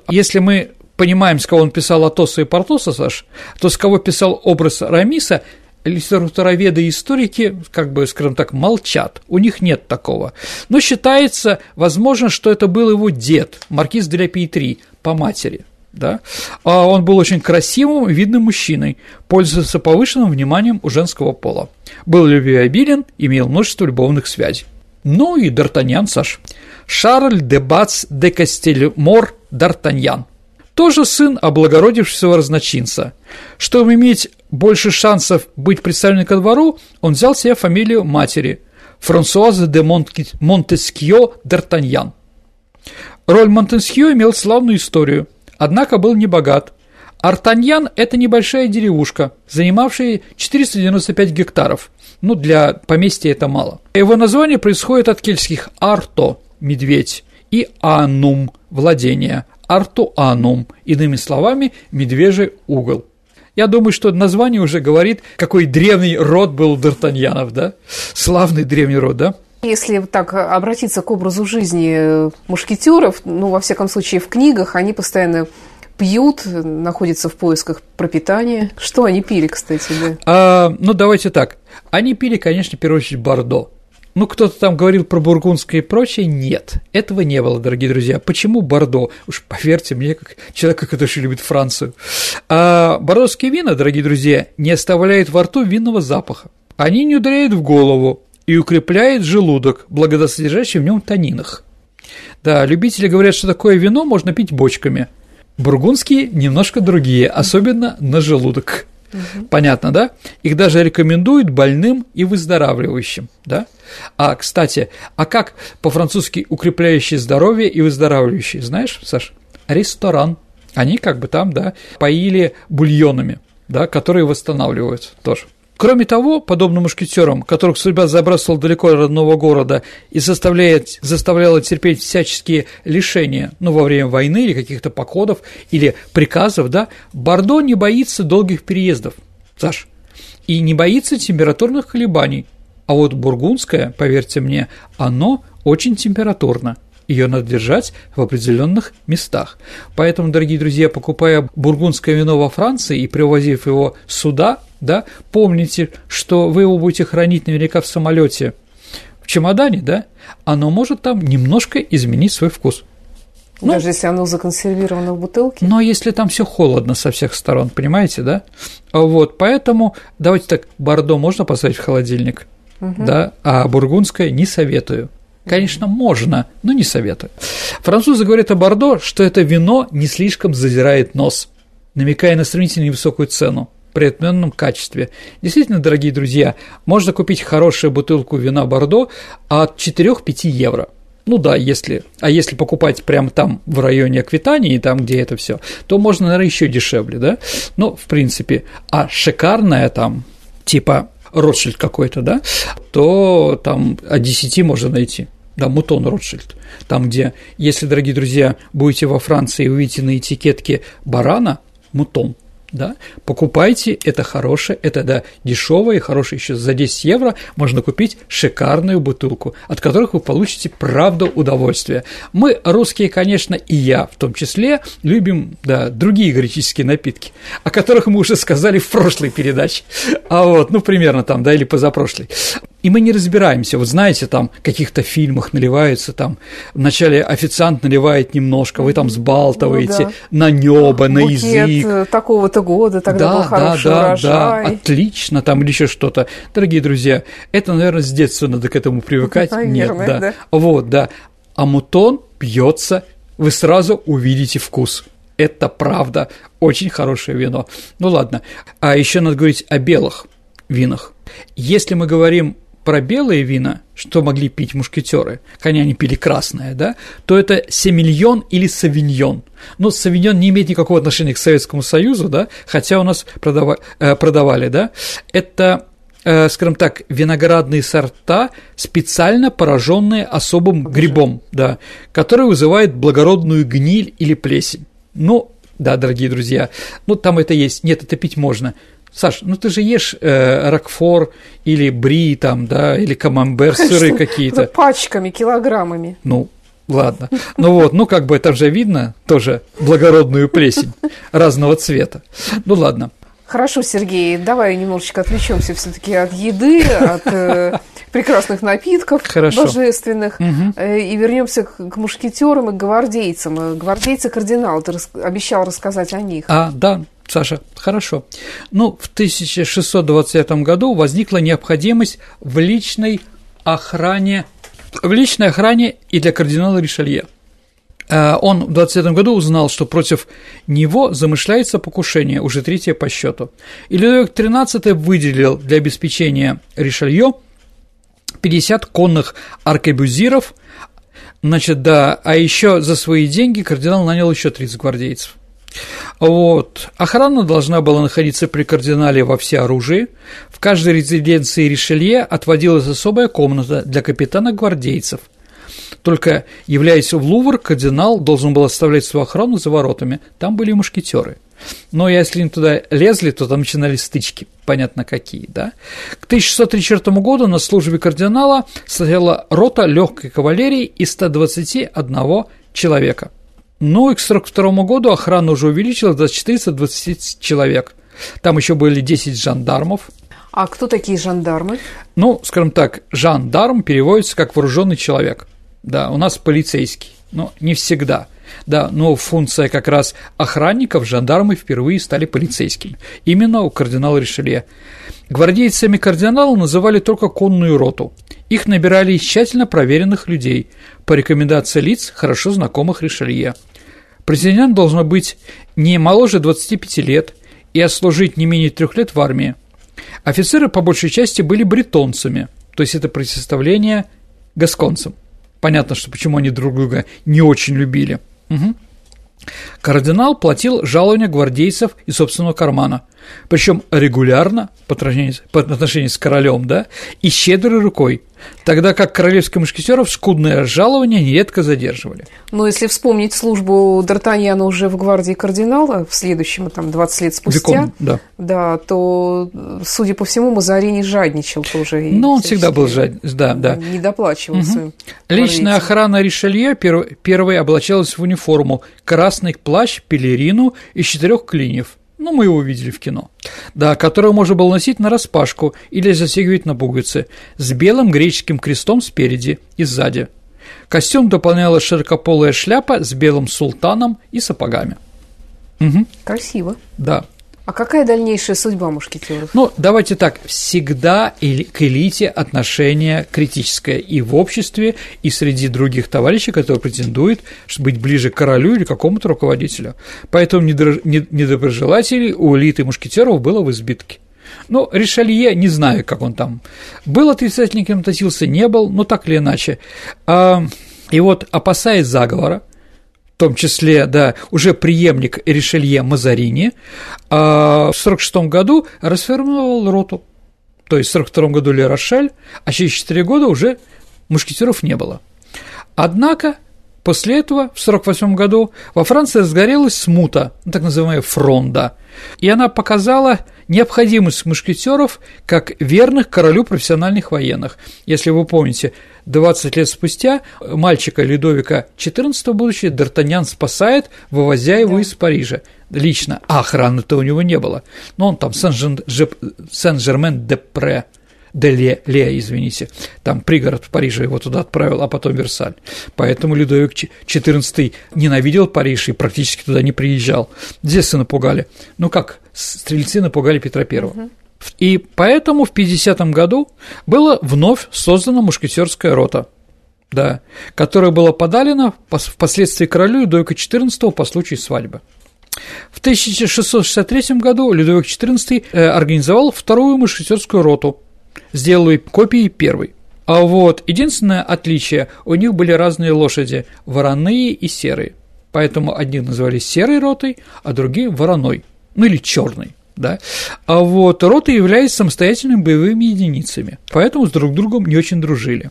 Если мы понимаем, с кого он писал Атоса и Портоса, Саш, то с кого писал образ Рамиса, литературоведы и историки, как бы, скажем так, молчат, у них нет такого. Но считается, возможно, что это был его дед, маркиз де ля Пейтри, по матери. Да? А он был очень красивым видным мужчиной, пользовался повышенным вниманием у женского пола. Был любвеобилен, имел множество любовных связей. Ну и Д'Артаньян, Саш. Шарль де Бац де Кастельмор Д'Артаньян. Тоже сын облагородившегося разночинца. Чтобы иметь больше шансов быть представленным ко двору, он взял себе фамилию матери – Франсуаза де Монтескьё Д'Артаньян. Роль Монтескьё имел славную историю, однако был не богат. Артаньян – это небольшая деревушка, занимавшая 495 гектаров. Ну, для поместья это мало. Его название происходит от кельтских «арто» – медведь и «анум» – владение, «артуанум» – иными словами, медвежий угол. Я думаю, что название уже говорит, какой древний род был у Д'Артаньянов, да? Славный древний род, да? Если так обратиться к образу жизни мушкетеров, ну, во всяком случае, в книгах они постоянно пьют, находятся в поисках пропитания. Что они пили, кстати, да? А, ну, давайте так. Они пили, конечно, в первую очередь Бордо. Ну, кто-то там говорил про бургундское и прочее. Нет, этого не было, дорогие друзья. Почему Бордо? Уж поверьте мне, как человека, который любит Францию. А бордоские вина, дорогие друзья, не оставляют во рту винного запаха. Они не ударяют в голову и укрепляют желудок, благодаря содержащим в нем танинах. Да, любители говорят, что такое вино можно пить бочками. Бургундские немножко другие, особенно на желудок. Понятно, да? Их даже рекомендуют больным и выздоравливающим, да? А, кстати, а как по-французски укрепляющий здоровье и выздоравливающий, знаешь, Саш? Ресторан. Они как бы там, да, поили бульонами, да, которые восстанавливают тоже. Кроме того, подобно мушкетерам, которых судьба забрасывала далеко от родного города и заставляет, заставляла терпеть всяческие лишения, ну, во время войны или каких-то походов, или приказов, да, Бордо не боится долгих переездов, Саш, и не боится температурных колебаний. А вот бургундское, поверьте мне, оно очень температурно. Ее надо держать в определенных местах. Поэтому, дорогие друзья, покупая бургундское вино во Франции и привозив его сюда, да, помните, что вы его будете хранить наверняка в самолете в чемодане, да, оно может там немножко изменить свой вкус. Ну, Даже если оно законсервировано в бутылке. Но если там все холодно со всех сторон, понимаете, да? Вот, поэтому давайте так, бордо можно поставить в холодильник, да, а бургундское не советую. Конечно, можно, но не советую. Французы говорят о бордо, что это вино не слишком задирает нос, намекая на сравнительно невысокую цену при отменном качестве. Действительно, дорогие друзья, можно купить хорошую бутылку вина Бордо от 4-5 евро. Ну да, если, а если покупать прямо там в районе Аквитании, там, где это все, то можно, наверное, еще дешевле, да? Ну, в принципе, а шикарная там, типа Ротшильд какой-то, да, то там от 10 можно найти. Да, Мутон Ротшильд. Там, где, если, дорогие друзья, будете во Франции и увидите на этикетке барана, Мутон, да, покупайте, это хорошее, это, да, дешевое и хорошее, еще за 10 евро можно купить шикарную бутылку, от которых вы получите, правда, удовольствие. Мы, русские, конечно, и я в том числе, любим, да, другие греческие напитки, о которых мы уже сказали в прошлой передаче, а вот, ну, примерно там, да, или позапрошлой. И мы не разбираемся, вот знаете, там в каких-то фильмах наливаются, там вначале официант наливает немножко, вы там сбалтываете ну, да. на небо, на Букет язык. Э, такого-то года, тогда да, был хороший да, урожай. Да, отлично, там или еще что-то. Дорогие друзья, это, наверное, с детства надо к этому привыкать. Наверное, Нет, да. да. Вот, да. А мутон пьется, вы сразу увидите вкус. Это правда, очень хорошее вино. Ну ладно. А еще надо говорить о белых винах. Если мы говорим про белые вина, что могли пить мушкетеры, хотя они пили красное, да, то это семильон или савиньон. Но савиньон не имеет никакого отношения к Советскому Союзу, да, хотя у нас продава, э, продавали, да. Это э, скажем так, виноградные сорта, специально пораженные особым грибом, да, который вызывает благородную гниль или плесень. Ну, да, дорогие друзья, ну там это есть, нет, это пить можно. Саш, ну ты же ешь э, ракфор или бри там, да, или камамбер, сыры какие-то. Пачками, килограммами. Ну, ладно. Ну вот, ну как бы это же видно, тоже благородную плесень разного цвета. Ну ладно. Хорошо, Сергей, давай немножечко отвлечемся все-таки от еды, от э, прекрасных напитков Хорошо. божественных Угу. э, и вернемся к, к мушкетерам и к гвардейцам. Э, Гвардейцы кардинал, ты рас- обещал рассказать о них. А, да, Саша, хорошо. Ну, в 1629 году возникла необходимость в личной охране, в личной охране и для кардинала Ришелье. Э, Он в 27 году узнал, что против него замышляется покушение, уже третье по счету. И Людовик XIII выделил для обеспечения Ришелье 50 конных аркебюзиров, значит, да, а еще за свои деньги кардинал нанял еще 30 гвардейцев. Вот. Охрана должна была находиться при кардинале во всеоружии. В каждой резиденции Ришелье отводилась особая комната для капитана гвардейцев. Только являясь в Лувр, кардинал должен был оставлять свою охрану за воротами. Там были мушкетеры. Но если они туда лезли, то там начинались стычки, понятно какие, да. К 1634 году на службе кардинала стояла рота легкой кавалерии из 121 человека. Ну и к 1942 году охрана уже увеличилась до 420 человек. Там еще были 10 жандармов. А кто такие жандармы? Ну, скажем так, жандарм переводится как вооруженный человек. Да, у нас полицейский, но не всегда. Да, но функция как раз охранников жандармы впервые стали полицейскими. Именно у кардинала Ришелье. Гвардейцами кардинала называли только конную роту. Их набирали из тщательно проверенных людей по рекомендации лиц, хорошо знакомых Ришелье. Президент должен быть не моложе 25 лет и отслужить не менее трех лет в армии. Офицеры по большей части были бретонцами, то есть это противоставление гасконцам. Понятно, что почему они друг друга не очень любили. Мгм. Кардинал платил жалования гвардейцев из собственного кармана, причем регулярно по отношению, по отношению с королем, да, и щедрой рукой, тогда как королевских мушкетеров скудное жалование нередко задерживали. Но если вспомнить службу Д'Артаньяна уже в гвардии кардинала в следующем, там, 20 лет спустя, Викон, да. да, то, судя по всему, Мазарини жадничал тоже. Но он всегда был всячески жад... да, да. Не доплачивал Мгм. своим Личная охрана Ришелье пер- первой облачалась в униформу, красный плащ, пелерину из четырех клиньев. Ну, мы его видели в кино. Да, которую можно было носить на распашку или застегивать на пуговицы, с белым греческим крестом спереди и сзади. Костюм дополняла широкополая шляпа с белым султаном и сапогами. Мгм, Красиво. да. А какая дальнейшая судьба мушкетеров? Ну, давайте так, всегда к элите отношение критическое и в обществе, и среди других товарищей, которые претендуют быть ближе к королю или какому-то руководителю. Поэтому недоброжелателей у элиты мушкетеров было в избытке. Ну, Ришелье, не знаю, как он там был отрицательником, относился, не был, но так или иначе. А, и вот, опасаясь заговора, в том числе, да, уже преемник Ришелье Мазарини, а в 1946 году расформировал роту. То есть в 1942 году Ле Рошель, а через 4 года уже мушкетеров не было. Однако После этого, в 1948 году, во Франции разгорелась смута, так называемая фронда, и она показала необходимость мушкетеров как верных королю профессиональных военных. Если вы помните, 20 лет спустя мальчика Людовика XIV, будущий, Д'Артаньян спасает, вывозя его да. из Парижа лично, а охраны-то у него не было. Но он там Сен-Жермен-де-Пре, де Ле, извините, там пригород в Париже его туда отправил, а потом Версаль. Поэтому Людовик XIV ненавидел Париж и практически туда не приезжал. Здесь напугали. Ну как, стрельцы напугали Петра I. И поэтому в 50 году была вновь создана мушкетерская рота, да, которая была подалена впоследствии королю Людовика XIV по случаю свадьбы. В 1663 году Людовик XIV э, организовал вторую мушкетерскую роту, сделал копии первой. А вот единственное отличие, у них были разные лошади, вороные и серые. Поэтому одни назывались серой ротой, а другие вороной, ну или черной. Да? А вот роты являлись самостоятельными боевыми единицами, поэтому с друг другом не очень дружили.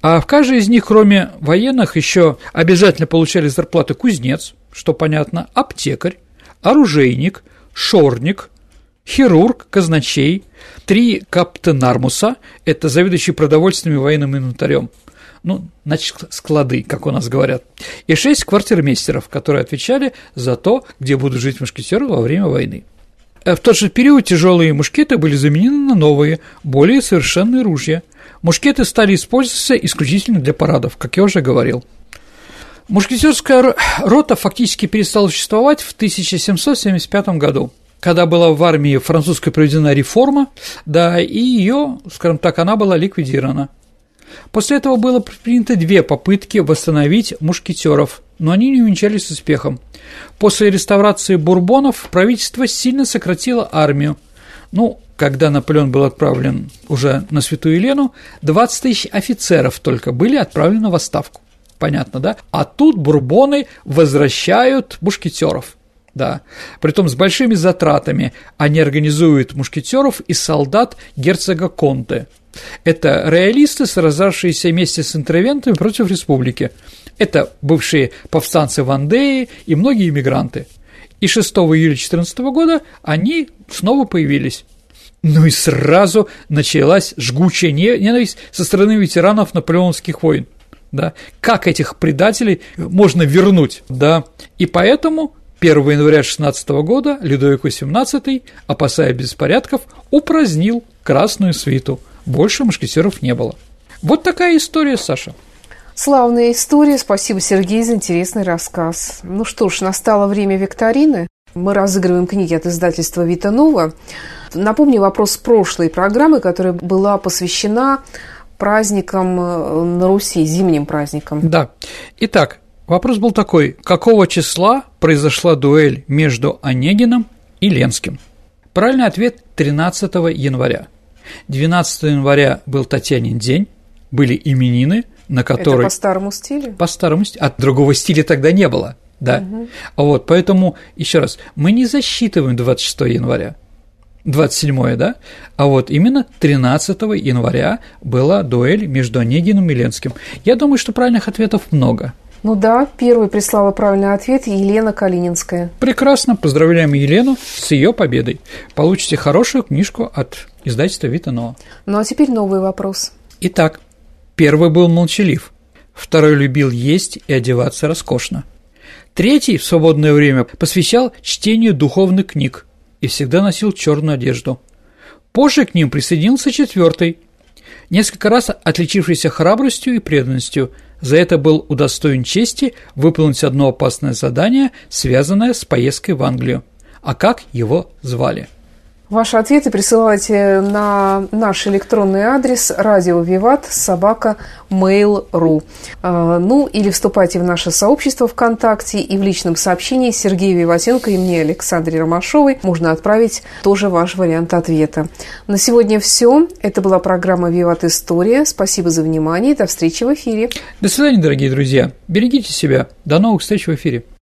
А в каждой из них, кроме военных, еще обязательно получали зарплаты кузнец, что понятно, аптекарь, оружейник, шорник, хирург, казначей, три каптенармуса – это заведующий продовольственным и военным инвентарем, ну, значит, склады, как у нас говорят, и шесть квартирмейстеров, которые отвечали за то, где будут жить мушкетеры во время войны. Э, в тот же период тяжелые мушкеты были заменены на новые, более совершенные ружья. Мушкеты стали использоваться исключительно для парадов, как я уже говорил. Мушкетерская рота фактически перестала существовать в 1775 году, когда была в армии французской проведена реформа, да, и ее, скажем так, она была ликвидирована. После этого было предпринято две попытки восстановить мушкетеров, но они не увенчались успехом. После реставрации бурбонов правительство сильно сократило армию. Ну, когда Наполеон был отправлен уже на Святую Елену, 20 тысяч офицеров только были отправлены в отставку понятно, да? А тут бурбоны возвращают мушкетеров. Да, притом с большими затратами они организуют мушкетеров и солдат герцога Конте. Это реалисты, сражавшиеся вместе с интервентами против республики. Это бывшие повстанцы Вандеи и многие иммигранты. И 6 июля 14 года они снова появились. Ну и сразу началась жгучая ненависть со стороны ветеранов наполеонских войн да, как этих предателей можно вернуть, да, и поэтому 1 января 16 года Людовик XVIII, опасаясь беспорядков, упразднил Красную свиту, больше мушкетеров не было. Вот такая история, Саша. Славная история. Спасибо, Сергей, за интересный рассказ. Ну что ж, настало время викторины. Мы разыгрываем книги от издательства «Вита Нова». Напомню вопрос прошлой программы, которая была посвящена праздником э, на Руси, зимним праздником. Да. Итак, вопрос был такой. Какого числа произошла дуэль между Онегином и Ленским? Правильный ответ – 13 января. 12 января был Татьянин день, были именины, на которые… Это по старому стилю? По старому стилю. А другого стиля тогда не было. Да. Угу. Вот, поэтому, еще раз, мы не засчитываем 26 января. 27 да? А вот именно 13 января была дуэль между Онегиным и Ленским. Я думаю, что правильных ответов много. Ну да, первой прислала правильный ответ Елена Калининская. Прекрасно, поздравляем Елену с ее победой. Получите хорошую книжку от издательства Витано. Ну а теперь новый вопрос. Итак, первый был молчалив, второй любил есть и одеваться роскошно. Третий в свободное время посвящал чтению духовных книг – и всегда носил черную одежду. Позже к ним присоединился четвертый, несколько раз отличившийся храбростью и преданностью. За это был удостоен чести выполнить одно опасное задание, связанное с поездкой в Англию. А как его звали? Ваши ответы присылайте на наш электронный адрес радио Виват собака mail.ru. А, ну, или вступайте в наше сообщество ВКонтакте и в личном сообщении Сергею Виватенко и мне, Александре Ромашовой, можно отправить тоже ваш вариант ответа. На сегодня все. Это была программа «Виват История». Спасибо за внимание. До встречи в эфире. До свидания, дорогие друзья. Берегите себя. До новых встреч в эфире.